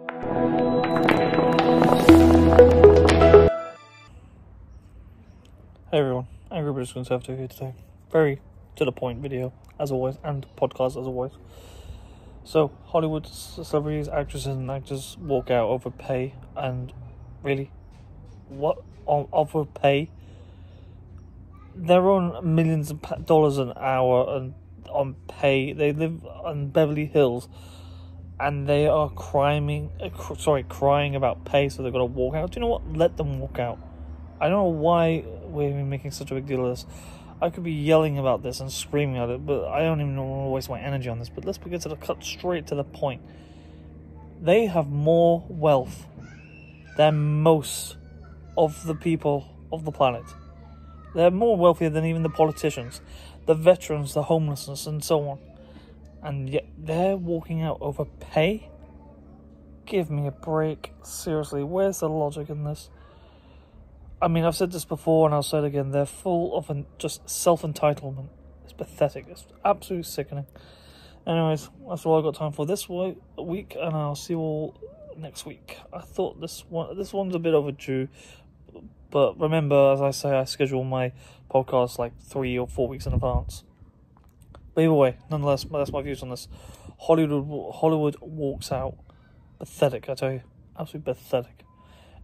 Hey everyone, Angry British Conservative here today. Very to the point video, as always, and podcast as always. So, Hollywood celebrities, actresses, and actors walk out over pay, and really, what on over pay? They're on millions of dollars an hour and on pay. They live on Beverly Hills, and they are crying. Uh, sorry, crying about pay, so they've got to walk out. Do you know what? Let them walk out. I don't know why we're making such a big deal of this. I could be yelling about this and screaming at it, but I don't even want to waste my energy on this. But let's begin to cut straight to the point. They have more wealth than most of the people of the planet. They're more wealthier than even the politicians, the veterans, the homelessness, and so on. And yet they're walking out over pay? Give me a break. Seriously, where's the logic in this? I mean, I've said this before and I'll say it again. They're full of an, just self entitlement. It's pathetic. It's absolutely sickening. Anyways, that's all I've got time for this week, and I'll see you all next week. I thought this one this one's a bit overdue, but remember, as I say, I schedule my podcast like three or four weeks in advance. But either way, nonetheless, that's my views on this. Hollywood Hollywood walks out. Pathetic, I tell you. Absolutely pathetic.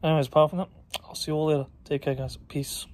Anyways, apart from that, I'll see you all later. Take care, guys. Peace.